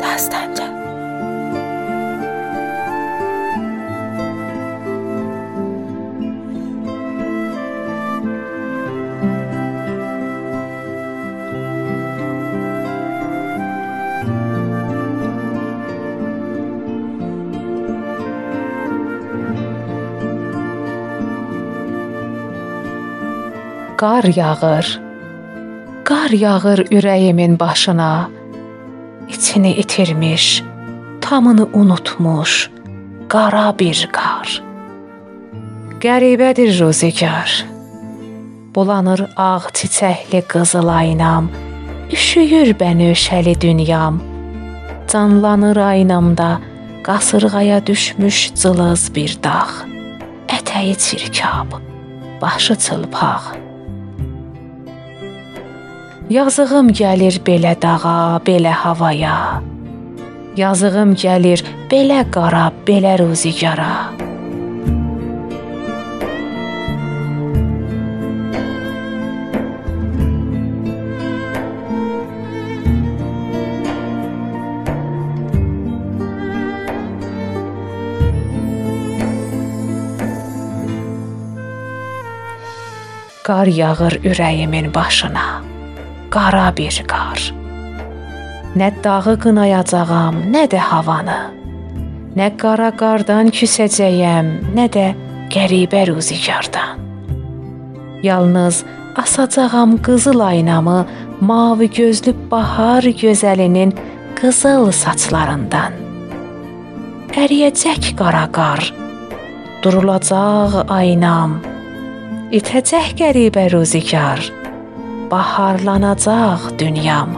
Dastanca Qar yağır. Qar yağır ürəyimin başına. İçini itirmiş, tamını unutmuş qara bir qar. Qəribədir ruzigar. Bulanır ağ çiçəkli qızıl aynam. Üşüyür bənövşəli dünyam. Canlanır aynamda qasırğaya düşmüş cılız bir dağ. Ətəyi çirkab, başı çılpaq. Yazığım gəlir belə dağa, belə havaya. Yazığım gəlir belə qara, belə ruzigara. Qar yağır ürəyimin başına qara bir qar. Nə dağı qınayacağam, nə də havanı. Nə qara qardan küsəcəyəm, nə də qəribə ruzigardan. Yalnız asacağam qızıl aynamı mavi gözlü bahar gözəlinin qızıl saçlarından. Əriyəcək qara qar, durulacaq aynam, itəcək qəribə ruzigar պահարլանածաղ դունյամ